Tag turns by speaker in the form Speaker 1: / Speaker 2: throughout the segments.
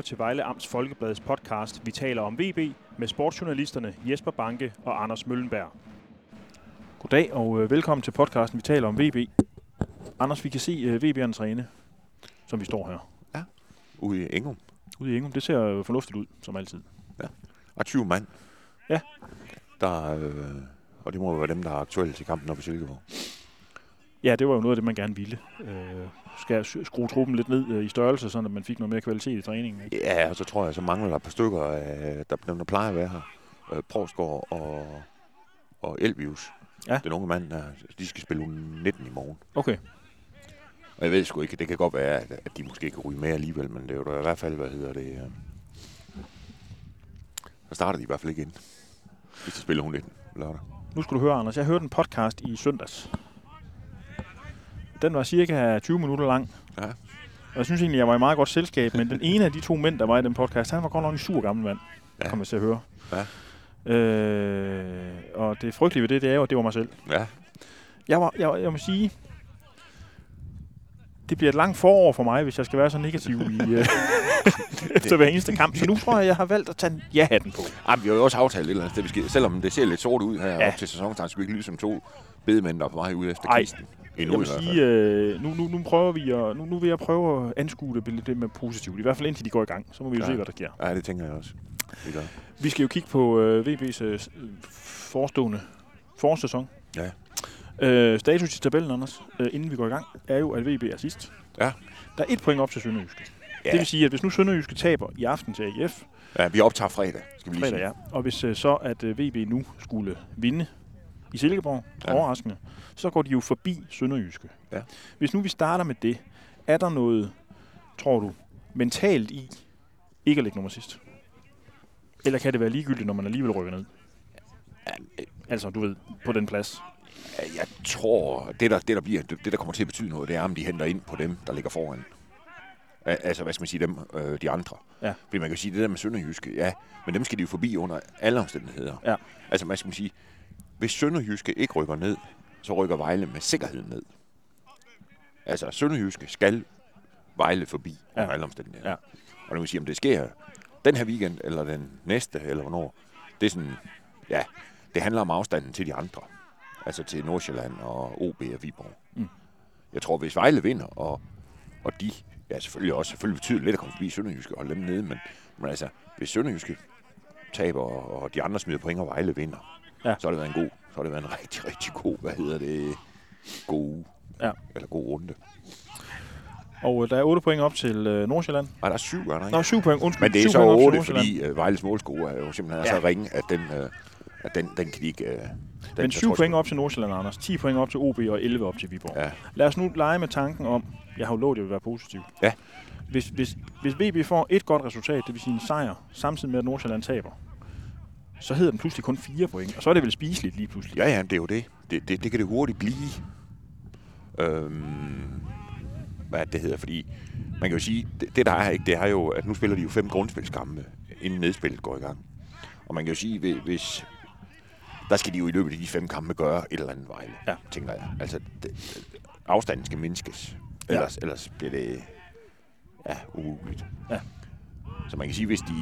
Speaker 1: lytter til Vejle Amts Folkebladets podcast Vi taler om VB med sportsjournalisterne Jesper Banke og Anders Møllenberg. Goddag og øh, velkommen til podcasten Vi taler om VB. Anders, vi kan se øh, VB'erne træne, som vi står her.
Speaker 2: ude i Engum.
Speaker 1: Ude i Ingum. Det ser jo fornuftigt ud, som altid.
Speaker 2: Og 20 mand.
Speaker 1: Ja.
Speaker 2: Der, øh, og det må være dem, der er aktuelle til kampen oppe i Silkeborg.
Speaker 1: Ja, det var jo noget af det, man gerne ville. Øh, skal skrue truppen lidt ned øh, i størrelse, så man fik noget mere kvalitet i træningen? Ikke?
Speaker 2: Ja, og så tror jeg, så mangler der et par stykker af der, der plejer at være her. Øh, Provsgaard og, og Elvius.
Speaker 1: Ja.
Speaker 2: Den unge mand, der, de skal spille uge 19 i morgen.
Speaker 1: Okay.
Speaker 2: Og jeg ved sgu ikke, det kan godt være, at, de måske kan ryge med alligevel, men det er jo da i hvert fald, hvad hedder det... Øh, så starter de i hvert fald ikke ind. Hvis de spiller uge 19 lørdag.
Speaker 1: Nu skal du høre, Anders. Jeg hørte en podcast i søndags. Den var cirka 20 minutter lang.
Speaker 2: Ja.
Speaker 1: Og jeg synes egentlig, jeg var i meget godt selskab, men den ene af de to mænd, der var i den podcast, han var godt nok en sur gammel mand, ja.
Speaker 2: Ja.
Speaker 1: kom jeg til at høre.
Speaker 2: Ja.
Speaker 1: Øh, og det frygtelige ved det, det er jo, at det var mig selv.
Speaker 2: Ja,
Speaker 1: Jeg, var, jeg, jeg må sige, det bliver et langt forår for mig, hvis jeg skal være så negativ i, øh, efter hver eneste kamp. Så nu tror jeg, jeg har valgt at tage ja-hatten på.
Speaker 2: Jamen, vi har jo også aftalt et eller andet sted, vi skal, selvom det ser lidt sort ud her
Speaker 1: Ja.
Speaker 2: op til sæsonstart, så vi ikke lyde som to bedemænd, der er på vej ud efter
Speaker 1: Ej.
Speaker 2: kisten. Endnu
Speaker 1: Jeg vil sige, øh, nu, nu, nu prøver vi at, nu, nu vil jeg prøve at anskue det lidt med positivt. I hvert fald indtil de går i gang. Så må vi jo
Speaker 2: Ja.
Speaker 1: se, hvad der sker.
Speaker 2: Ja, det tænker jeg også. Vi gør.
Speaker 1: Vi skal jo kigge på øh, VB's øh, forestående forårssæson.
Speaker 2: Ja.
Speaker 1: Øh, status i tabellen, Anders, øh, inden vi går i gang, er jo, at VB er sidst.
Speaker 2: Ja.
Speaker 1: Der er et point op til Sønderjyske.
Speaker 2: Ja.
Speaker 1: Det vil sige, at hvis nu Sønderjyske taber i aften til AGF,
Speaker 2: ja, vi optager fredag, skal vi lige
Speaker 1: fredag
Speaker 2: sige.
Speaker 1: ja, og hvis øh, så at øh, VB nu skulle vinde i Silkeborg, ja. Overraskende, så går de jo forbi Sønderjyske.
Speaker 2: Ja.
Speaker 1: Hvis nu vi starter med det, er der noget, tror du, mentalt i ikke at ligge nummer sidst? Eller kan det være ligegyldigt, når man alligevel rykker ned?
Speaker 2: Ja,
Speaker 1: Altså, du ved, på den plads.
Speaker 2: Jeg tror, det der, det, der bliver, det, der kommer til at betyde noget, det er, om de henter ind på dem, der ligger foran. Al- Altså, hvad skal man sige, dem, øh, de andre.
Speaker 1: Ja.
Speaker 2: Fordi man kan sige, det der med Sønderjyske, ja, men dem skal de jo forbi under alle omstændigheder.
Speaker 1: Ja.
Speaker 2: Altså, hvad skal man sige, hvis Sønderjyske ikke rykker ned, så rykker Vejle med sikkerhed ned. Altså, Sønderjyske skal Vejle forbi
Speaker 1: Ja.
Speaker 2: under alle omstændigheder.
Speaker 1: Ja.
Speaker 2: Og det vil sige, om det sker den her weekend, eller den næste, eller hvornår, det er sådan, ja, det handler om afstanden til de andre. Altså til Nordsjælland og OB og Viborg.
Speaker 1: Mm.
Speaker 2: Jeg tror, hvis Vejle vinder, og, og de, ja selvfølgelig også, selvfølgelig betyder det lidt at komme forbi Sønderjyske og holde dem nede, men, men altså, hvis Sønderjyske taber, og og de andre smider point, og Vejle vinder,
Speaker 1: Ja.
Speaker 2: så har det været en god, så har det været en rigtig, rigtig god, hvad hedder det, god uge.
Speaker 1: Ja.
Speaker 2: Eller god runde.
Speaker 1: Og øh, der er 8 point op til øh, Nordsjælland.
Speaker 2: Nej, der er syv, er der ikke?
Speaker 1: Nå, 7 point. Undskyld,
Speaker 2: Men det er så
Speaker 1: point op til
Speaker 2: 8,
Speaker 1: Nordsjælland.
Speaker 2: fordi øh, Vejles målscore er jo simpelthen
Speaker 1: Ja.
Speaker 2: så ringe, at den, øh, at den, den kan de ikke... Øh, den,
Speaker 1: Men
Speaker 2: jeg
Speaker 1: 7
Speaker 2: tror
Speaker 1: point op til Nordsjælland, Anders. 10 point op til OB og 11 op til Viborg.
Speaker 2: Ja.
Speaker 1: Lad os nu lege med tanken om, jeg har jo lovet, at jeg vil være positiv.
Speaker 2: Ja.
Speaker 1: Hvis, hvis, hvis VB får et godt resultat, det vil sige en sejr, samtidig med at Nordsjælland taber, så hedder den pludselig kun 4 point. Og så er det vel spiseligt lige pludselig.
Speaker 2: Ja, ja, det er jo det. Det, det, det kan det hurtigt blive. Øhm, hvad det hedder, fordi man kan jo sige, det, det der er ikke, det er jo, at nu spiller de jo fem grundspilskampe, inden nedspillet går i gang. Og man kan jo sige, hvi- hvis, der skal de jo i løbet af de fem kampe gøre et eller andet vejle,
Speaker 1: Ja.
Speaker 2: tænker jeg. Altså, det, afstanden skal mindskes. Ellers, ja. ellers bliver det ja, umuligt.
Speaker 1: Ja.
Speaker 2: Så man kan sige, hvis de,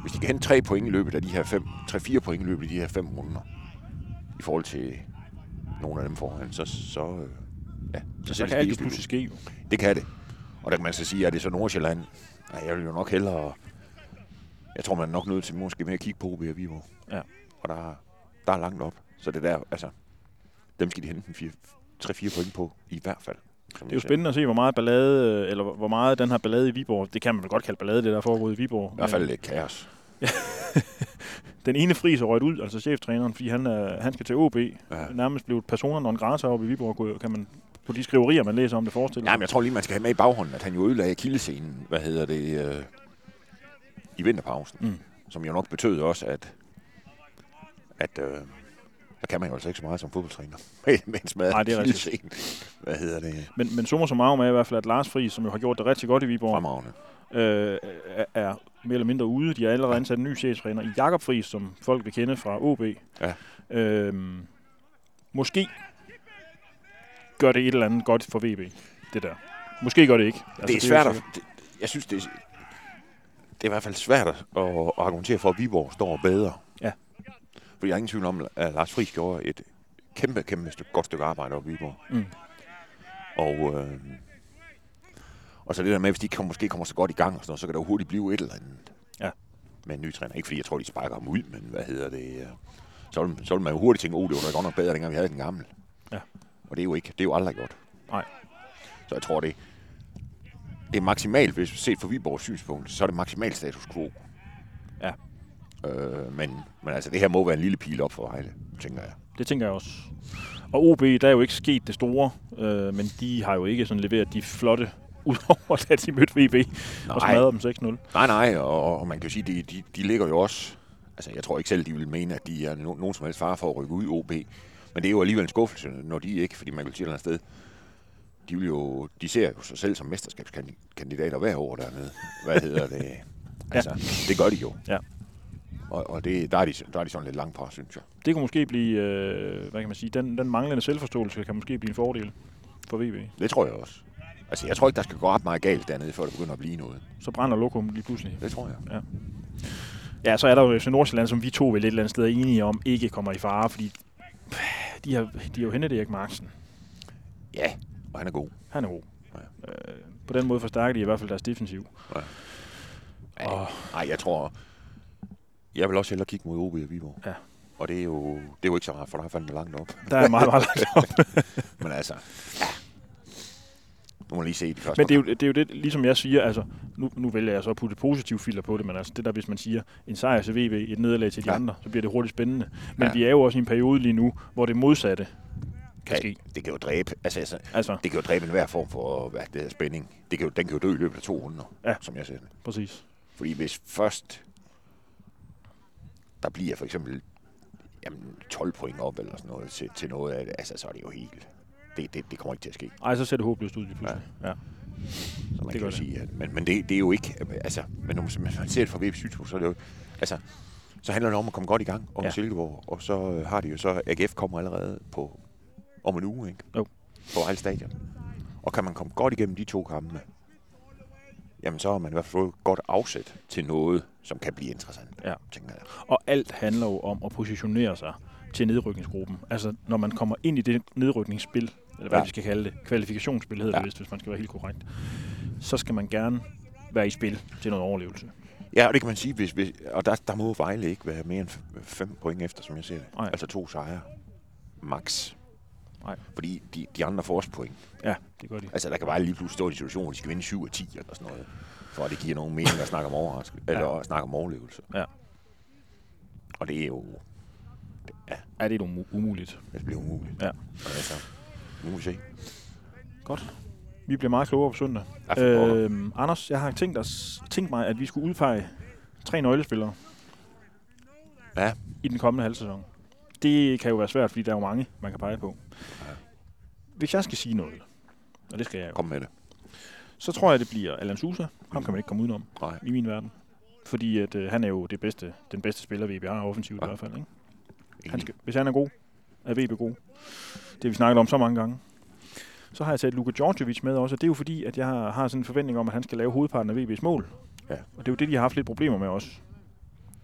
Speaker 2: hvis de kan hente tre point i løbet af de her fem, tre-fire point i løbet af de her fem runder, i forhold til nogle af dem foran, så, så, øh, ja,
Speaker 1: Så, så kan alt pludselig ske jo.
Speaker 2: Det kan det. Og der kan man så sige, at det er så Nordsjælland. Nej, jeg vil jo nok hellere... Jeg tror, man er nok nødt til måske mere at kigge på OB og Viborg.
Speaker 1: Ja.
Speaker 2: Og der, der er langt op. Så det der, altså... Dem skal de hente en 3-4 point på, i hvert fald.
Speaker 1: Det er jo spændende at se, hvor meget ballade, øh, eller hvor meget den her ballade i Viborg, det kan man vel godt kalde ballade, det der er foregået i Viborg.
Speaker 2: I hvert fald lidt kaos.
Speaker 1: Den ene fris er røget ud, altså cheftræneren, fordi han, er, han skal til OB. Ja. Nærmest blevet personer non grata oppe i Viborg, kan man på de skriverier, man læser om det forestiller.
Speaker 2: Ja, men jeg tror lige, man skal have med i baghånden, at han jo ødelagde kildescenen, hvad hedder det, øh, i vinterpausen.
Speaker 1: Mm.
Speaker 2: Som jo nok betød også, at, at øh, der kan man jo altså ikke så meget som fodboldtræner. med en smadret
Speaker 1: Nej, det er rigtigt.
Speaker 2: Hvad hedder det?
Speaker 1: Men, men summa summarum er i hvert fald, at Lars Friis, som jo har gjort det rigtig godt i Viborg,
Speaker 2: Fremragende.
Speaker 1: øh, er, er mere eller mindre ude. De har allerede ansat en ny cheftræner i Jakob Friis, som folk vil kende fra OB.
Speaker 2: Ja.
Speaker 1: Øhm, måske gør det et eller andet godt for VB, det der. Måske gør det ikke. Altså,
Speaker 2: det er svært at...
Speaker 1: sikkert.
Speaker 2: Det, jeg synes, det er, det er i hvert fald svært at, at argumentere for, at Viborg står bedre.
Speaker 1: Ja.
Speaker 2: Fordi jeg er ingen tvivl om, at Lars Friis gjorde et kæmpe, kæmpe stykke, godt stykke arbejde oppe i Viborg.
Speaker 1: Mm.
Speaker 2: Og, øh, og så det der med, hvis de kom, måske kommer så godt i gang, og sådan noget, så kan der jo hurtigt blive et eller andet.
Speaker 1: Ja.
Speaker 2: Med en ny træner. Ikke fordi jeg tror, de sparker ham ud, men hvad hedder det? øh, Så vil, så vil man jo hurtigt tænke, oh, det var da godt nok bedre, dengang vi havde den gamle.
Speaker 1: Ja.
Speaker 2: Og det er jo ikke, det er jo aldrig godt.
Speaker 1: Nej.
Speaker 2: Så jeg tror, det, det er maksimalt, hvis vi set fra Viborgs synspunkt, så er det maksimalt status quo.
Speaker 1: Ja.
Speaker 2: Øh, men, men altså, det her må være en lille pil op for Vejle, tænker jeg.
Speaker 1: Det tænker jeg også. Og OB, der er jo ikke sket det store, øh, men de har jo ikke sådan leveret de flotte, udover da de mødte VB og smadrede dem 6-0.
Speaker 2: Nej, nej, og, og man kan jo sige, de, de, de ligger jo også... Altså, jeg tror ikke selv, de vil mene, at de er no, nogen som helst far for at rykke ud i OB. Men det er jo alligevel en skuffelse, når de ikke, fordi man kan sige et eller andet sted, de, vil jo, de ser jo sig selv som mesterskabskandidater hver år dernede. Hvad hedder det? Altså, det gør de jo.
Speaker 1: Ja.
Speaker 2: Og, og det, der, er de, der er de sådan lidt langt fra, synes jeg.
Speaker 1: Det kunne måske blive, øh, hvad kan man sige, den, den manglende selvforståelse kan måske blive en fordel for VB.
Speaker 2: Det tror jeg også. Altså, jeg tror ikke, der skal gå ret meget galt dernede, før der begynder at blive noget.
Speaker 1: Så brænder lokum lige pludselig.
Speaker 2: Det tror jeg.
Speaker 1: Ja, så er der jo FC Nordsjælland, som vi to vel et eller andet sted er enige om, ikke kommer i fare, fordi de har, de har jo hentet Erik Marksen.
Speaker 2: Ja, og han er god.
Speaker 1: Han er god.
Speaker 2: Ja.
Speaker 1: Øh, på den måde forstærker de i hvert fald deres defensiv.
Speaker 2: Ja.
Speaker 1: Og
Speaker 2: Nej, jeg tror... Jeg vil også hellere kigge mod OB og Viborg.
Speaker 1: Ja.
Speaker 2: Og det er jo, det er jo ikke så rart, for der er fandme langt op.
Speaker 1: der er meget, meget langt op.
Speaker 2: Men altså, ja. Nu må lige se de første.
Speaker 1: Men det er, jo, det er jo det, ligesom jeg siger, altså, nu, nu vælger jeg så at putte positiv filter på det, men altså det der, hvis man siger, en sejr til VB, et nederlag til de
Speaker 2: Ja.
Speaker 1: andre, så bliver det hurtigt spændende. Men
Speaker 2: Ja.
Speaker 1: vi er jo også i en periode lige nu, hvor det modsatte kan
Speaker 2: ja,
Speaker 1: ske.
Speaker 2: det kan jo dræbe, altså, altså,
Speaker 1: Altså,
Speaker 2: det kan jo dræbe enhver form for hvad det hedder, spænding. Det kan jo, den kan jo dø i løbet af to runder,
Speaker 1: Ja.
Speaker 2: som jeg ser det.
Speaker 1: præcis.
Speaker 2: Fordi hvis først der bliver for eksempel jamen, 12 point op eller sådan noget til, til noget altså så er det jo helt... Det, det, det kommer ikke til at ske.
Speaker 1: Ej, så ser det håbløst ud lige pludselig. Ja. ja.
Speaker 2: Så man
Speaker 1: Det
Speaker 2: kan sige, at, men, men det, det er jo ikke, altså, men når man, man ser det fra VB's synspunkt, så er det jo, altså, så handler det om at komme godt i gang om
Speaker 1: Ja.
Speaker 2: ja. Silkeborg, og så øh, har de jo så, AGF kommer allerede på, om en uge, ikke?
Speaker 1: Jo.
Speaker 2: På Vejle Stadion. Og kan man komme godt igennem de to kampe, jamen så har man i hvert fald fået et godt afsæt til noget, som kan blive interessant,
Speaker 1: Ja.
Speaker 2: tænker jeg.
Speaker 1: Og alt handler jo om at positionere sig til nedrykningsgruppen. Altså, når man kommer ind i det nedrykningsspil, eller hvad
Speaker 2: Ja.
Speaker 1: vi skal kalde det, kvalifikationsspil hedder ja. Det vist, hvis man skal være helt korrekt, så skal man gerne være i spil til noget overlevelse.
Speaker 2: Ja, og det kan man sige, hvis, hvis, og der, der må Vejle ikke være mere end fem point efter, som jeg ser det.
Speaker 1: Nej.
Speaker 2: Altså to sejre. Max.
Speaker 1: Nej.
Speaker 2: Fordi de, de andre får også point.
Speaker 1: Ja, det gør de.
Speaker 2: Altså, der kan bare lige pludselig stå i en situation, hvor de skal vinde 7 af 10 eller sådan noget. For at det giver nogen mening at snakke om. Eller
Speaker 1: Ja.
Speaker 2: at snakke om overlevelse.
Speaker 1: Ja.
Speaker 2: Og det er jo... Det, ja,
Speaker 1: Er det umu- umuligt?
Speaker 2: det bliver umuligt.
Speaker 1: Ja.
Speaker 2: Og altså, nu må vi se.
Speaker 1: Godt. Vi bliver meget klogere på søndag.
Speaker 2: Ja.
Speaker 1: Øhm, Anders, jeg har tænkt, os, tænkt mig, at vi skulle udpege tre nøglespillere
Speaker 2: Ja.
Speaker 1: i den kommende halvsæson. Det kan jo være svært, fordi der er jo mange, man kan pege på.
Speaker 2: Ja.
Speaker 1: Hvis jeg skal sige noget, og det skal jeg jo,
Speaker 2: Kom med det.
Speaker 1: så tror jeg, det bliver Alan Sousa. Ham kan man ikke komme udenom
Speaker 2: Nej.
Speaker 1: i min verden. Fordi at, øh, han er jo det bedste, den bedste spiller, VB har offensivt
Speaker 2: Ja.
Speaker 1: i hvert fald. Ikke? Han skal, hvis han er god, er VB god. Det har vi snakket om så mange gange. Så har jeg taget Luka Djordjevic med også, og det er jo fordi, at jeg har, har sådan en forventning om, at han skal lave hovedparten af VB's mål.
Speaker 2: Ja.
Speaker 1: Og det er jo det, de har haft lidt problemer med også.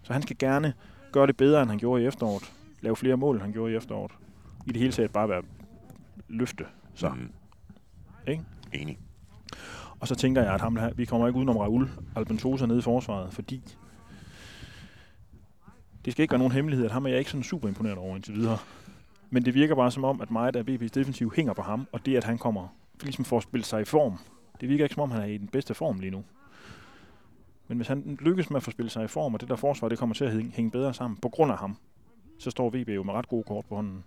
Speaker 1: Så han skal gerne gøre det bedre, end han gjorde i efteråret. Lave flere mål, han gjorde i efteråret. I det hele taget bare være løfte. Så.
Speaker 2: Mm.
Speaker 1: Ikke?
Speaker 2: Enig.
Speaker 1: Og så tænker jeg, at ham, vi kommer ikke udenom Raul Albentosa nede i forsvaret, fordi det skal ikke være nogen hemmelighed, at ham er jeg ikke sådan super imponeret over indtil videre. Men det virker bare som om, at meget af VB's defensiv hænger på ham, og det, at han kommer ligesom får spillet sig i form. Det virker ikke som om, han er i den bedste form lige nu. Men hvis han lykkes med at få spillet sig i form, og det der forsvar, det kommer til at hænge bedre sammen på grund af ham, så står VB jo med ret gode kort på hånden.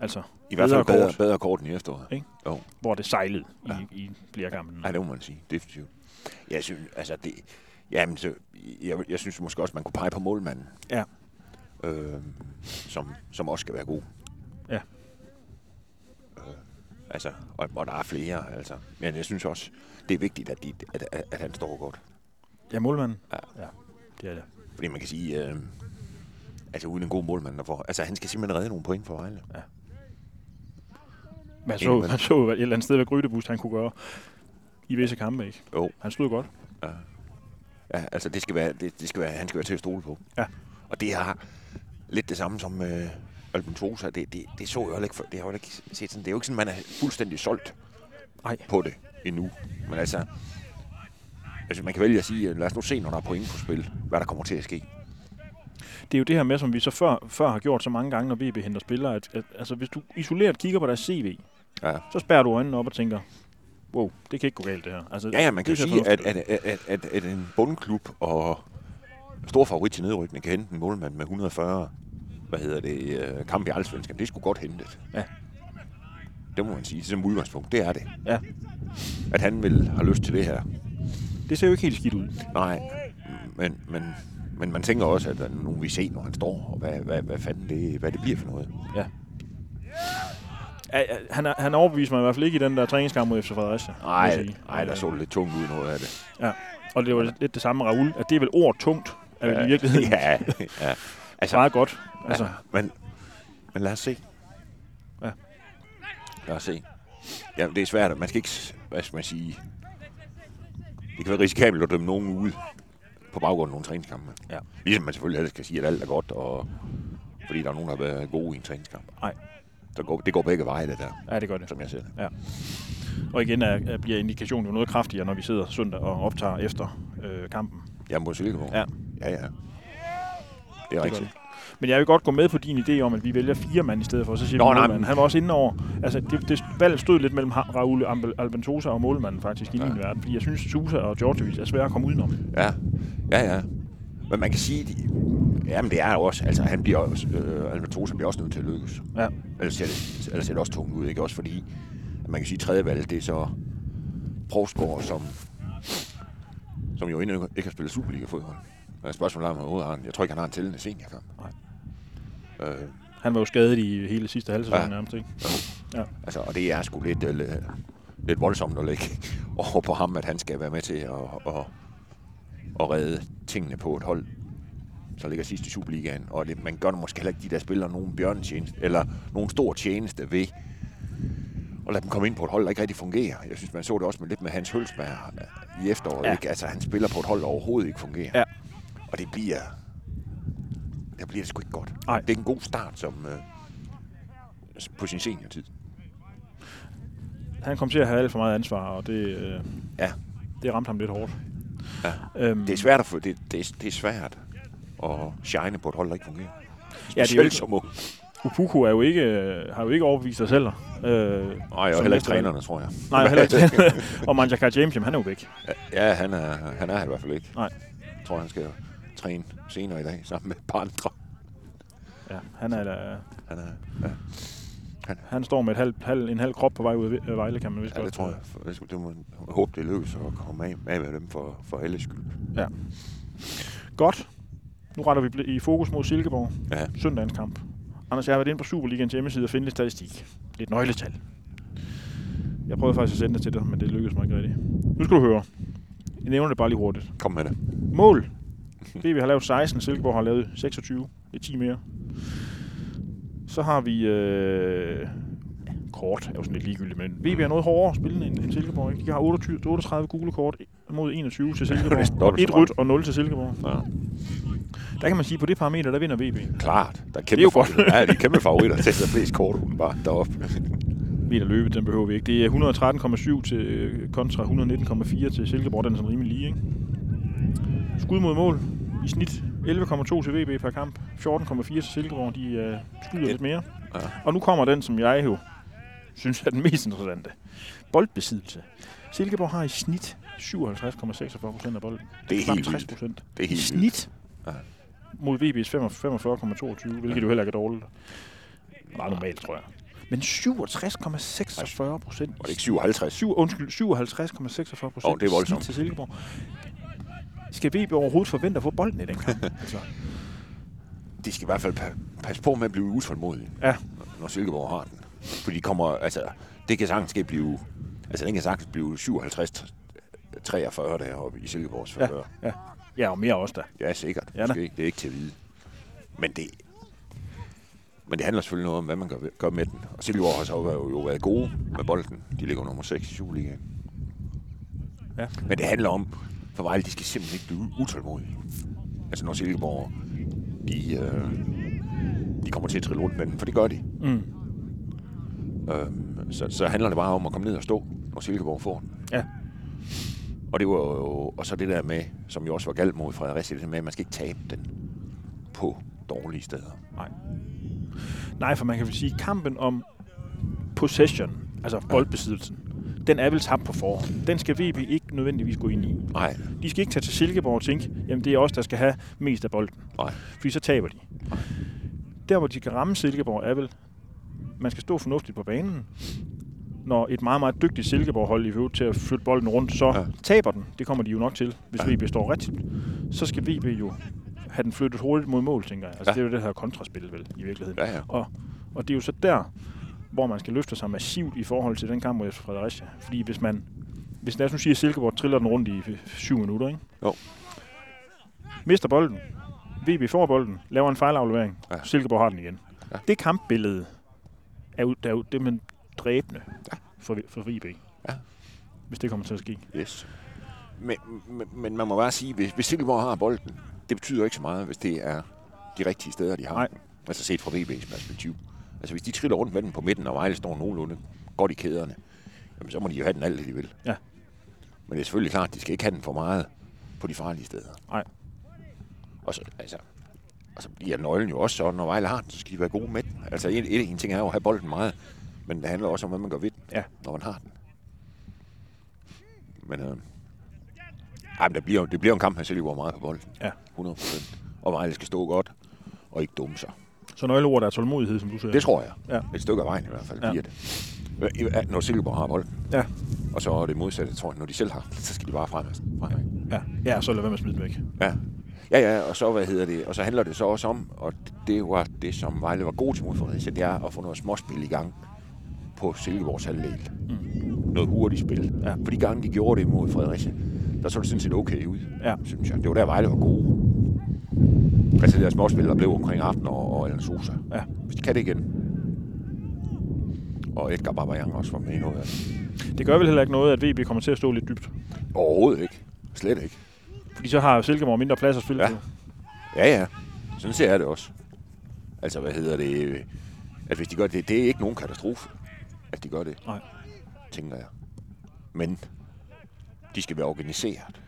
Speaker 1: Altså,
Speaker 2: I hvert fald
Speaker 1: Bedre kort.
Speaker 2: bedre kort end i efteråret.
Speaker 1: Ikke?
Speaker 2: Jo.
Speaker 1: hvor det sejlede i,
Speaker 2: Ja.
Speaker 1: i flere kampe.
Speaker 2: Nej, det må man sige. Definitivt. Jeg synes, altså det... Jamen, så, jeg, jeg synes måske også, man kunne pege på målmanden.
Speaker 1: Ja.
Speaker 2: Øh, som, som også skal være god.
Speaker 1: Ja.
Speaker 2: Øh, altså, og, og der er flere, altså. Men jeg synes også, det er vigtigt, at, de, at, at, at han står godt.
Speaker 1: Ja, målmanden.
Speaker 2: Ja.
Speaker 1: ja det er det.
Speaker 2: Fordi man kan sige, øh, altså uden en god målmand, der får, altså han skal simpelthen redde nogle point for Vejle.
Speaker 1: Man så, man så et eller andet sted, hvad Grydebust han kunne gøre i visse kampe, ikke?
Speaker 2: Jo.
Speaker 1: Han stod godt.
Speaker 2: Ja. Ja, altså det skal være, det, det skal være, han skal være til at stole på.
Speaker 1: Ja.
Speaker 2: Og det har lidt det samme som øh, Albentosa. Det, det, det så jeg heller ikke, for, det har jeg ikke set sådan. Det er jo ikke sådan, man er fuldstændig solgt
Speaker 1: Nej.
Speaker 2: på det endnu. Men altså, altså man kan vælge at sige, lad os nu se, når der er point på spil, hvad der kommer til at ske.
Speaker 1: Det er jo det her med, som vi så før, før har gjort så mange gange, når VB henter spillere, at, at altså, hvis du isoleret kigger på deres CV,
Speaker 2: Ja.
Speaker 1: så spærrer du øjnene op og tænker, wow, det kan ikke gå galt det her. Altså,
Speaker 2: Ja, ja, man kan sige, at, at, at, at, at en bundklub og stor favorit til nedrykning kan hente en målmand med 140 hvad hedder det, øh, kamp i Allsvenskan. Det skulle godt hentet.
Speaker 1: Ja.
Speaker 2: Det må man sige. Som udgangspunkt, det er det.
Speaker 1: Ja,
Speaker 2: At han vil have lyst til det her.
Speaker 1: det ser jo ikke helt skidt ud.
Speaker 2: Nej, men, men, men man tænker også, at nu vi se, når han står, og hvad, hvad, hvad fanden det, hvad det bliver for noget.
Speaker 1: Ja. Ja, ja, han, han overbeviste mig i hvert fald ikke i den der træningskamp mod FC Fredericia.
Speaker 2: Nej, der så det lidt tungt ud noget af det.
Speaker 1: Ja. Og det var lidt det samme Raul, at det er vel ord tungt, er vel i virkeligheden
Speaker 2: Ja, ja. Altså,
Speaker 1: meget godt. Altså,
Speaker 2: Altså, men, men lad os se.
Speaker 1: Ja.
Speaker 2: Lad os se. Ja, det er svært. Man skal ikke, hvad skal man sige... Det kan være risikabelt at dømme nogen ude på baggrund af nogle træningskampe.
Speaker 1: Ja.
Speaker 2: Ligesom man selvfølgelig altid skal sige, at alt er godt, og fordi der er nogen, der har været gode i en træningskamp.
Speaker 1: Nej.
Speaker 2: Der går, det går begge veje, det der,
Speaker 1: ja, det gør det.
Speaker 2: som jeg ser det.
Speaker 1: Ja. Og igen er, er, bliver indikationen jo noget kraftigere, når vi sidder søndag og optager efter øh, kampen.
Speaker 2: Jeg må Silkeborg.
Speaker 1: Ja.
Speaker 2: Ja, ja. Det er
Speaker 1: Det
Speaker 2: rigtigt.
Speaker 1: det. Men jeg vil godt gå med på din idé om, at vi vælger fire mand i stedet for. Så siger
Speaker 2: Nå, nej, men-
Speaker 1: Han var også inde over. Altså, det, det valget stod lidt mellem Raul Albentosa og målmanden faktisk i
Speaker 2: Ja.
Speaker 1: min verden. Fordi jeg synes, Sousa og Djordjevic er svære at komme udenom.
Speaker 2: Ja, ja, ja. Men man kan sige, de, jamen det er jo også, altså han bliver også, øh, Albertosa bliver også nødt til at lykkes.
Speaker 1: Ja.
Speaker 2: Ellers ser det, ellers ser det også tungt ud, ikke? Også fordi, at man kan sige, at tredje valg, det er så Provsgaard, som, som jo endnu ikke har spillet Superliga-fodbold. Og spørgsmålet er, om han overhovedet har en- Jeg tror ikke, han har en tællende seniorkamp.
Speaker 1: Nej.
Speaker 2: Øh,
Speaker 1: Han var jo skadet i hele sidste halv sæson
Speaker 2: Ja.
Speaker 1: ja. nærmest, ikke? Ja.
Speaker 2: altså, og det er sgu lidt, øh, lidt voldsomt at lægge over på ham, at han skal være med til at, at, at redde tingene på et hold, så ligger sidst i Superligaen. Og det, man gør måske heller ikke de der spillere nogen bjørnetjeneste, eller nogen stor tjeneste ved at lade dem komme ind på et hold, der ikke rigtig fungerer. Jeg synes, man så det også med lidt med Hans Hølsberg i efteråret.
Speaker 1: Ja.
Speaker 2: Ikke? Altså, han spiller på et hold, der overhovedet ikke fungerer.
Speaker 1: Ja.
Speaker 2: Og det bliver... Der bliver det sgu ikke godt.
Speaker 1: Nej.
Speaker 2: Det er en god start som, øh, på sin seniortid.
Speaker 1: Han kom til at have alt for meget ansvar, og det, øh,
Speaker 2: Ja.
Speaker 1: det ramte ham lidt hårdt.
Speaker 2: Ja.
Speaker 1: Øhm,
Speaker 2: Det er svært at få, det, det, er, det er svært at shine på et hold, der ikke fungerer.
Speaker 1: Ja, det er jo
Speaker 2: som ung.
Speaker 1: Upuku er jo ikke, øh, har jo ikke overbevist sig selv. Øh,
Speaker 2: Nej, og heller ikke trænerne, tror jeg.
Speaker 1: Nej, heller ikke. og Manjaka James, jamen, han er jo væk.
Speaker 2: Ja, han er, han er i hvert fald ikke.
Speaker 1: Nej.
Speaker 2: Jeg tror, han skal træne senere i dag, sammen med et par andre.
Speaker 1: Ja, han, er, øh,
Speaker 2: Han er, ja,
Speaker 1: han står med et halv, halv, en halv krop på vej ud af Vejle, kan man vist
Speaker 2: ja,
Speaker 1: godt.
Speaker 2: det tror jeg. For- Det, må jeg håbe, det lykkes at komme af, af med dem for, for alles skyld.
Speaker 1: Ja. Godt. Nu retter vi i fokus mod Silkeborg.
Speaker 2: Ja.
Speaker 1: Søndagens kamp. Anders, jeg har været inde på Superligans hjemmeside og finde lidt statistik. Lidt nøgletal. Jeg prøvede faktisk at sende det til dig, men det lykkedes mig ikke rigtigt. Nu skal du høre. Jeg nævner det bare lige hurtigt.
Speaker 2: Kom med det.
Speaker 1: Mål. VB har lavet 16, Silkeborg har lavet 26. Det er 10 mere. Så har vi... Øh, kort er jo sådan lidt ligegyldigt, men VB er noget hårdere spillende end, end Silkeborg. Ikke? De har 28, 38 gule kort mod 21 til Silkeborg.
Speaker 2: dobbelt
Speaker 1: et rødt og 0 til Silkeborg.
Speaker 2: Ja.
Speaker 1: Der kan man sige, at på det parameter, der vinder VB.
Speaker 2: Klart. Der er kæmpe
Speaker 1: Det er jo godt.
Speaker 2: Ja, de er kæmpe favoritter til at flest kort bare deroppe.
Speaker 1: Meter løbet, den behøver vi ikke. Det er 113,7 til øh, kontra 119,4 til Silkeborg. Den er sådan rimelig lige, ikke? Skud mod mål. I snit 11,2 til VB per kamp. 14,4 til Silkeborg. De øh, skyder lidt mere.
Speaker 2: Ja.
Speaker 1: Og nu kommer den, som jeg jo synes er den mest interessante. Boldbesiddelse. Silkeborg har i snit 57,46 procent af bolden.
Speaker 2: Det er helt
Speaker 1: 60
Speaker 2: vildt.
Speaker 1: procent.
Speaker 2: Det er
Speaker 1: I
Speaker 2: helt vildt.
Speaker 1: snit.
Speaker 2: Ja.
Speaker 1: Mod VB's 45,22, hvilket jo heller ikke er dårligt. Meget normalt, tror jeg. Men 67,46 procent.
Speaker 2: Var det ikke 57?
Speaker 1: Syv, undskyld, 57,46 procent
Speaker 2: det er voldsomt.
Speaker 1: til Silkeborg. Skal VB overhovedet forvente at få bolden i den kamp? altså,
Speaker 2: De skal i hvert fald pa- passe på med at blive utålmodige,
Speaker 1: ja,
Speaker 2: når Silkeborg har den. For de kommer, altså, det kan sagtens blive, altså den kan sagtens blive 57 43 deroppe i Silkeborgs
Speaker 1: Ja.
Speaker 2: favør.
Speaker 1: ja. Ja, og mere også da.
Speaker 2: Ja, sikkert.
Speaker 1: Ja.
Speaker 2: Måske. Det er ikke til at vide. Men det, men det handler selvfølgelig noget om, hvad man gør, gør med den. Og Silkeborg har så jo, jo været gode med bolden. De ligger nummer 6 i Superligaen.
Speaker 1: Ja.
Speaker 2: Men det handler om, For Vejle, de skal simpelthen ikke blive utålmodige. Altså når Silkeborg, de, øh, de kommer til at trille rundt med den, for det gør de.
Speaker 1: Mm.
Speaker 2: Øhm, så, så handler det bare om at komme ned og stå, når Silkeborg får den.
Speaker 1: Ja.
Speaker 2: Og det var jo, og så det der med, som jo også var galt mod Fredericia, det med, at man skal ikke tabe den på dårlige steder.
Speaker 1: Nej. Nej, for man kan vel sige, kampen om possession, altså boldbesiddelsen, den er vel tabt på forhånd. Den skal VB ikke nødvendigvis gå ind i.
Speaker 2: Nej,
Speaker 1: De skal ikke tage til Silkeborg og tænke, jamen det er os, der skal have mest af bolden.
Speaker 2: nej,
Speaker 1: Fordi så taber de. Der, hvor de kan ramme Silkeborg, er vel, man skal stå fornuftigt på banen. Når et meget, meget dygtigt Silkeborg-hold i øvrigt til at flytte bolden rundt, så
Speaker 2: Ja.
Speaker 1: taber den. Det kommer de jo nok til, hvis
Speaker 2: Ja.
Speaker 1: VB står rigtigt. Så skal VB jo have den flyttet hurtigt mod mål, tænker jeg. Altså,
Speaker 2: ja.
Speaker 1: det er jo det her kontraspil, vel, i virkeligheden.
Speaker 2: ja, ja.
Speaker 1: Og, og det er jo så der, hvor man skal løfte sig massivt i forhold til den kamp mod Fredericia. Fordi hvis man, hvis lad os nu sige, at Silkeborg triller den rundt i syv minutter, ikke?
Speaker 2: Jo.
Speaker 1: Mister bolden. VB får bolden, laver en fejlaflevering.
Speaker 2: Ja.
Speaker 1: Silkeborg har den igen.
Speaker 2: Ja.
Speaker 1: Det kampbillede er jo, er jo det man dræbende
Speaker 2: ja.
Speaker 1: for, for VB.
Speaker 2: Ja.
Speaker 1: Hvis det kommer til at ske.
Speaker 2: Yes. Men, men, men man må bare sige, hvis, hvis Silkeborg har bolden, det betyder ikke så meget, hvis det er de rigtige steder, de har.
Speaker 1: Nej.
Speaker 2: Altså set fra VB's perspektiv. Altså hvis de triller rundt med den på midten, og Vejle står nogenlunde godt i kæderne, jamen, så må de jo have den alt, det de vil.
Speaker 1: Ja.
Speaker 2: Men det er selvfølgelig klart, at de skal ikke have den for meget på de farlige steder.
Speaker 1: Nej.
Speaker 2: Og så, altså, og så bliver nøglen jo også så, når Vejle har den, så skal de være gode med den. Altså en, en, en ting er jo at have bolden meget, men det handler også om, hvad man gør ved den,
Speaker 1: Ja.
Speaker 2: når man har den. Men, øh, ej, men det bliver, det bliver en kamp med Silkeborg meget på bolden.
Speaker 1: Ja.
Speaker 2: 100%. Og Vejle skal stå godt, og ikke dumme sig.
Speaker 1: Så nøgleordet er tålmodighed, som du siger.
Speaker 2: Det tror jeg.
Speaker 1: Ja.
Speaker 2: Et stykke af vejen i hvert fald
Speaker 1: Ja.
Speaker 2: bliver det. Øh, Når Silkeborg har bolden.
Speaker 1: Ja.
Speaker 2: Og så er det modsatte, tror jeg. Når de selv har, så skal de bare fremad. fremad.
Speaker 1: Ja, ja så lad være med at smide væk.
Speaker 2: Ja. Ja, ja, og så, hvad hedder det, og så handler det så også om, og det var det, som Vejle var god til mod Fredericia, det er at få noget småspil i gang på Silkeborgs halvdel.
Speaker 1: Mm.
Speaker 2: Noget hurtigt spil.
Speaker 1: Ja.
Speaker 2: For de gange, de gjorde det mod Fredericia, der så det sådan set okay ud,
Speaker 1: Ja.
Speaker 2: synes jeg. Det var der, Vejle var gode. Altså det der småspil, der blev omkring Aften og, og Alan Sosa.
Speaker 1: Ja.
Speaker 2: Hvis de kan det igen. Og Edgar Babayang også var med i noget af det.
Speaker 1: Det gør vel heller ikke noget, at VB kommer til at stå lidt dybt.
Speaker 2: Overhovedet ikke. Slet ikke.
Speaker 1: Fordi så har Silkeborg mindre plads at spille
Speaker 2: Ja.
Speaker 1: på.
Speaker 2: Ja, ja. Sådan ser jeg det også. Altså, hvad hedder det? At hvis de gør det, det er ikke nogen katastrofe, at de gør det,
Speaker 1: Nej.
Speaker 2: tænker jeg. Men de skal være organiseret.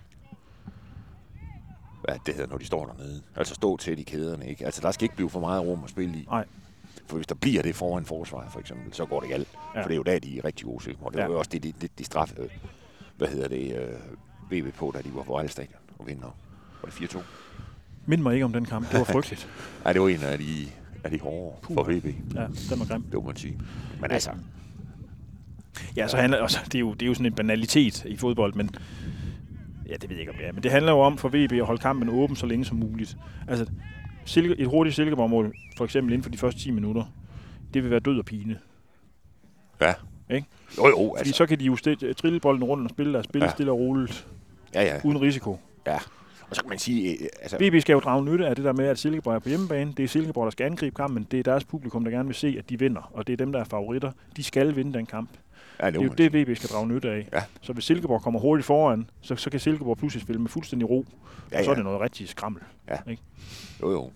Speaker 2: Hvad det hedder, når de står dernede. Altså stå til i kæderne, ikke? Altså, der skal ikke blive for meget rum at spille i.
Speaker 1: Nej.
Speaker 2: For hvis der bliver det foran forsvaret, for eksempel, så går det galt. Ja. For det er jo der, de er rigtig gode til. Og det var
Speaker 1: Ja.
Speaker 2: jo også det, de, de, de straf, øh, hvad hedder det, øh, VB på, da de var på Vejle Stadion og vinder. Var det 4-2?
Speaker 1: Mind mig ikke om den kamp. Det var frygteligt.
Speaker 2: Nej, det var en af de, af de hårde for
Speaker 1: Puha.
Speaker 2: VB.
Speaker 1: Ja, den var grim.
Speaker 2: Det må man sige. Men altså,
Speaker 1: Ja, så handler altså, det er, jo, det er jo sådan en banalitet i fodbold, men ja, det ved jeg ikke, om det er. Men det handler jo om for VB at holde kampen åben så længe som muligt. Altså, Silke, et hurtigt Silkeborg-mål, for eksempel inden for de første 10 minutter, det vil være død og pine.
Speaker 2: ja.
Speaker 1: Ikke?
Speaker 2: Jo, jo,
Speaker 1: Fordi
Speaker 2: altså.
Speaker 1: så kan de jo trille bolden rundt og spille deres spil
Speaker 2: ja.
Speaker 1: stille og roligt,
Speaker 2: Ja, ja.
Speaker 1: uden risiko.
Speaker 2: ja. Og så kan man sige, øh, altså,
Speaker 1: VB skal jo drage nytte af det der med, at Silkeborg er på hjemmebane. Det er Silkeborg, der skal angribe kampen. Det er deres publikum, der gerne vil se, at de vinder. Og det er dem, der er favoritter. De skal vinde den kamp.
Speaker 2: ja, det,
Speaker 1: Det er jo det. VB skal drage nytte af.
Speaker 2: Ja.
Speaker 1: Så hvis Silkeborg kommer hurtigt foran, så, så kan Silkeborg pludselig spille med fuldstændig ro.
Speaker 2: ja,
Speaker 1: Og så er
Speaker 2: ja.
Speaker 1: det noget rigtig skrammel.
Speaker 2: Jo, jo.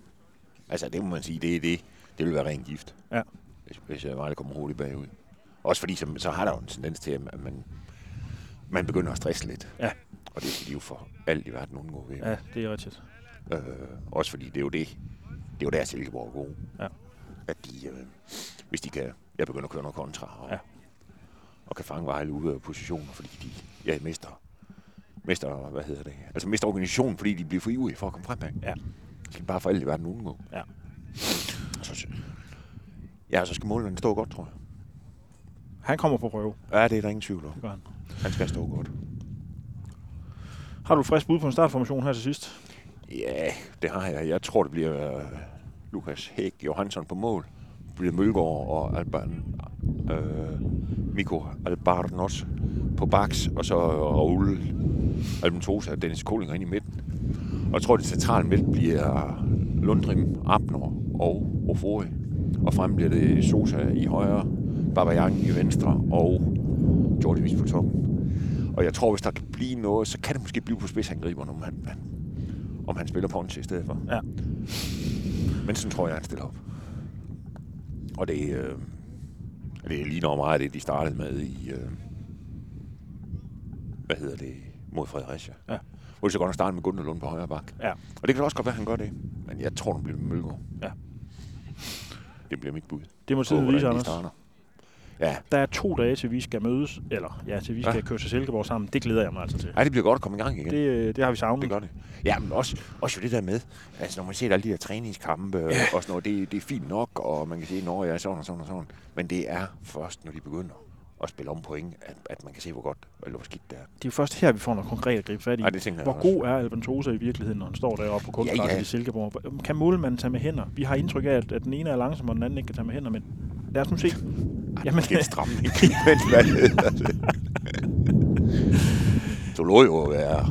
Speaker 2: Altså, det må man sige, det er det. Det vil være ren gift.
Speaker 1: Ja.
Speaker 2: Hvis, hvis uh, Vejle kommer hurtigt bagud. Også fordi, så, så har der jo en tendens til, at man, man begynder at stresse lidt.
Speaker 1: Ja.
Speaker 2: Og det skal de jo for alt i verden undgå ved.
Speaker 1: Ja, det er rigtigt.
Speaker 2: Øh, også fordi det er jo det. Det er jo der, Silkeborg er gode.
Speaker 1: Ja.
Speaker 2: At de, øh, hvis de kan, jeg begynder at køre noget kontra, og,
Speaker 1: Ja.
Speaker 2: og kan fange Vejle ude af positioner, fordi de ja, mister, mister, hvad hedder det, altså mister organisationen, fordi de bliver for ivrige for at komme fremad.
Speaker 1: Ja.
Speaker 2: Skal de bare for alt i verden undgå.
Speaker 1: Ja.
Speaker 2: Så, ja, så skal målmanden stå godt, tror jeg.
Speaker 1: Han kommer på prøve.
Speaker 2: Ja, det er der ingen tvivl om.
Speaker 1: Det gør han.
Speaker 2: Han skal stå godt.
Speaker 1: Har du et frisk bud på en startformation her til sidst?
Speaker 2: Ja, det har jeg. Jeg tror, det bliver øh, Lukas Hæk Johansson på mål. Det bliver Mølgaard og Alban, øh, Mikko Albarnos på baks, og så Raul Albentosa og Dennis Koling ind i midten. Og jeg tror, det centrale midt bliver Lundrim, Abner og Ofori. Og frem bliver det Sosa i højre, Babayang i venstre og Jordi Vis på toppen. Og jeg tror, hvis der kan blive noget, så kan det måske blive på spidsangriber, om han, han, om han spiller Ponce i stedet for.
Speaker 1: Ja.
Speaker 2: Men sådan tror jeg, han stiller op. Og det, øh, det ligner meget af det, de startede med i... Øh, hvad hedder det? Mod Fredericia.
Speaker 1: Ja.
Speaker 2: Hvor de så godt have startet med Gunderlund på højre bak.
Speaker 1: Ja.
Speaker 2: Og det kan også godt være, at han gør det. Men jeg tror, det bliver Mølgaard.
Speaker 1: Ja.
Speaker 2: Det bliver mit bud.
Speaker 1: Det må tiden vise,
Speaker 2: de
Speaker 1: Anders.
Speaker 2: starter. Ja,
Speaker 1: Der er to dage, til vi skal mødes, eller ja, til vi skal
Speaker 2: Ja.
Speaker 1: køre til Silkeborg sammen. Det glæder jeg mig altså til.
Speaker 2: Ej, det bliver godt at komme i gang igen.
Speaker 1: Det, øh, det har vi savnet.
Speaker 2: Det gør det. Ja, men også, også det der med, altså når man ser alle de der træningskampe ja. og sådan noget, det, det er fint nok, og man kan sige, når jeg er sådan og sådan og sådan. Men det er først, når de begynder at spille om point, at, at man kan se, hvor godt eller hvor skidt det er.
Speaker 1: Det er jo først her, vi får noget konkret at gribe fat i.
Speaker 2: Ej, det jeg
Speaker 1: Hvor
Speaker 2: også.
Speaker 1: god er Albantosa i virkeligheden, når han står deroppe på kunstgræsset
Speaker 2: Ja, ja.
Speaker 1: i Silkeborg? Kan målmanden tage med hænder? Vi har indtryk af, at, at den ene er langsom, og den anden ikke kan tage med hænder, men lad os nu se. Jamen,
Speaker 2: Det er en stramning, men hvad hedder det? Så lå jo være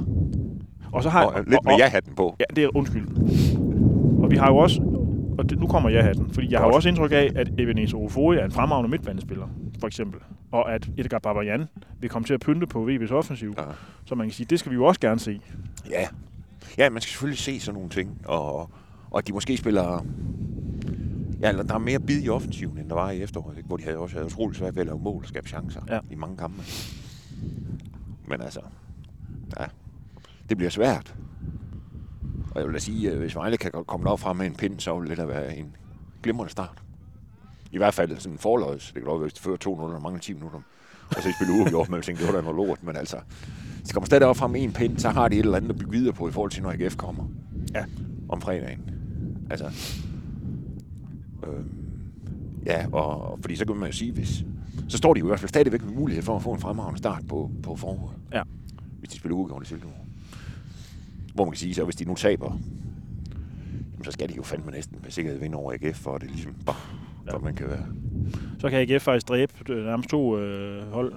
Speaker 1: og så har
Speaker 2: og, lidt med ja-hatten på.
Speaker 1: Ja, det er undskyld. Og vi har jo også, og det, nu kommer jeg hatten, fordi jeg har jo
Speaker 2: Godt.
Speaker 1: også indtryk af, at Ebenezer Ofori er en fremragende midtbanespiller, for eksempel. Og at Edgar Babayan vil komme til at pynte på VB's offensiv.
Speaker 2: Ja.
Speaker 1: Så man kan sige, det skal vi jo også gerne se.
Speaker 2: Ja. ja, man skal selvfølgelig se sådan nogle ting, og, og at de måske spiller... Ja, eller der er mere bid i offensiven, end der var i efteråret, ikke? hvor de havde også havde utroligt svært ved at lave mål og skabe chancer
Speaker 1: Ja.
Speaker 2: i mange kampe. Men altså, ja, det bliver svært. Og jeg vil da sige, at hvis Vejle kan komme derop fra med en pind, så vil det da være en glimrende start. I hvert fald sådan en forløjs. Det kan godt være, hvis de fører 2-0 og mangler 10 minutter. Og så de spiller uafgjort, men jeg tænkte, det var da noget lort. Men altså, de kommer stadig op fra med en pind, så har de et eller andet at bygge videre på i forhold til, når AGF kommer.
Speaker 1: Ja.
Speaker 2: Om fredagen. Altså, øhm, ja, og, og fordi så kan man jo sige, hvis, så står de jo i hvert fald stadigvæk med mulighed for at få en fremragende start på, på foråret.
Speaker 1: Ja.
Speaker 2: Hvis de spiller uafgjort i Silkeborg. Hvor man kan sige, så hvis de nu taber, jamen, så skal de jo fandme næsten med sikkerhed vinde over AGF, for det ligesom bare,
Speaker 1: Ja.
Speaker 2: ja. man kan være.
Speaker 1: Så kan AGF faktisk dræbe øh, nærmest to øh, hold.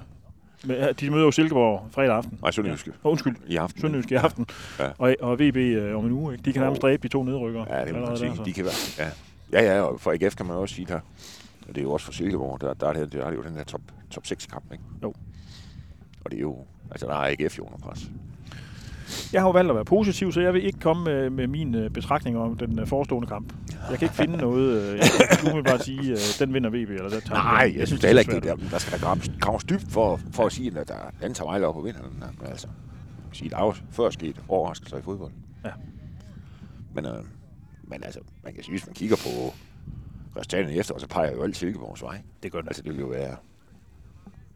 Speaker 1: Ja, De møder jo Silkeborg fredag aften.
Speaker 2: Nej, Sønderjyske.
Speaker 1: Oh, undskyld,
Speaker 2: I aften.
Speaker 1: Sønderjysk i aften.
Speaker 2: Ja.
Speaker 1: Og, og VB øh, om en uge. Ikke? De kan nærmest dræbe de to nedrykkere.
Speaker 2: Ja, det må man sige.
Speaker 1: der, så.
Speaker 2: De kan være, ja. Ja, ja, og for AGF kan man også sige, der, og det er jo også for Silkeborg, der, der, er, det, der er det jo den der top, top 6 kamp, ikke?
Speaker 1: Jo.
Speaker 2: Og det er jo, altså der er AGF jo under pres.
Speaker 1: Jeg har jo valgt at være positiv, så jeg vil ikke komme med, med min øh, betragtning om den øh, forestående kamp. Jeg kan ikke finde noget. Øh, jeg kan bare sige, den vinder VB, eller den tager
Speaker 2: Nej,
Speaker 1: den.
Speaker 2: jeg synes da heller ikke, det der, der skal der graves, dybt for, for at sige, at der, den tager Vejle op og vinder den her. Men altså, sige, der er jo før sket overraskelser i fodbold.
Speaker 1: Ja.
Speaker 2: Men, øh, men altså, man kan sige, hvis man kigger på resultaterne efter, så peger jo alt Silkeborgs vej.
Speaker 1: Det gør den.
Speaker 2: Altså, det vil jo være,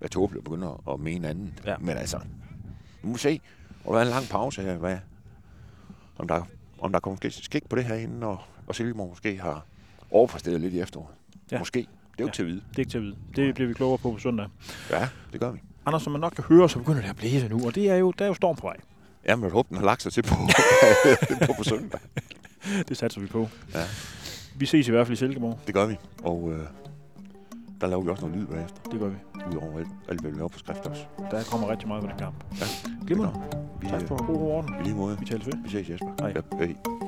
Speaker 2: være tåbeligt at begynde at- at mene andet.
Speaker 1: Ja.
Speaker 2: Men altså, nu må vi se. Og der er en lang pause her, hvad, om der, om der kommer skik på det her inden, og, og Silkeborg måske har overpræsteret lidt i efteråret.
Speaker 1: Ja.
Speaker 2: Måske. Det er jo
Speaker 1: Ja.
Speaker 2: til at vide.
Speaker 1: Det er ikke til at vide. Det bliver vi klogere på på søndag.
Speaker 2: Ja, det gør vi.
Speaker 1: Anders, som man nok kan høre, så begynder det at blæse nu, og det er jo, der er jo storm på vej.
Speaker 2: Ja, men jeg håber, den har lagt sig til på, på, på søndag.
Speaker 1: Det satser vi på.
Speaker 2: Ja.
Speaker 1: Vi ses i hvert fald i Silkeborg.
Speaker 2: Det gør vi. Og øh, der laver vi også noget lyd bagefter.
Speaker 1: Det gør vi.
Speaker 2: Udover alt, alt hvad vi laver på skrift også.
Speaker 1: Der kommer rigtig meget på den kamp.
Speaker 2: Ja.
Speaker 1: Glimrende.
Speaker 2: Vi,
Speaker 1: Tak for god orden.
Speaker 2: I lige måde.
Speaker 1: Vi tales ved.
Speaker 2: Vi ses, Jesper.
Speaker 1: Hej.
Speaker 2: Ja, hej.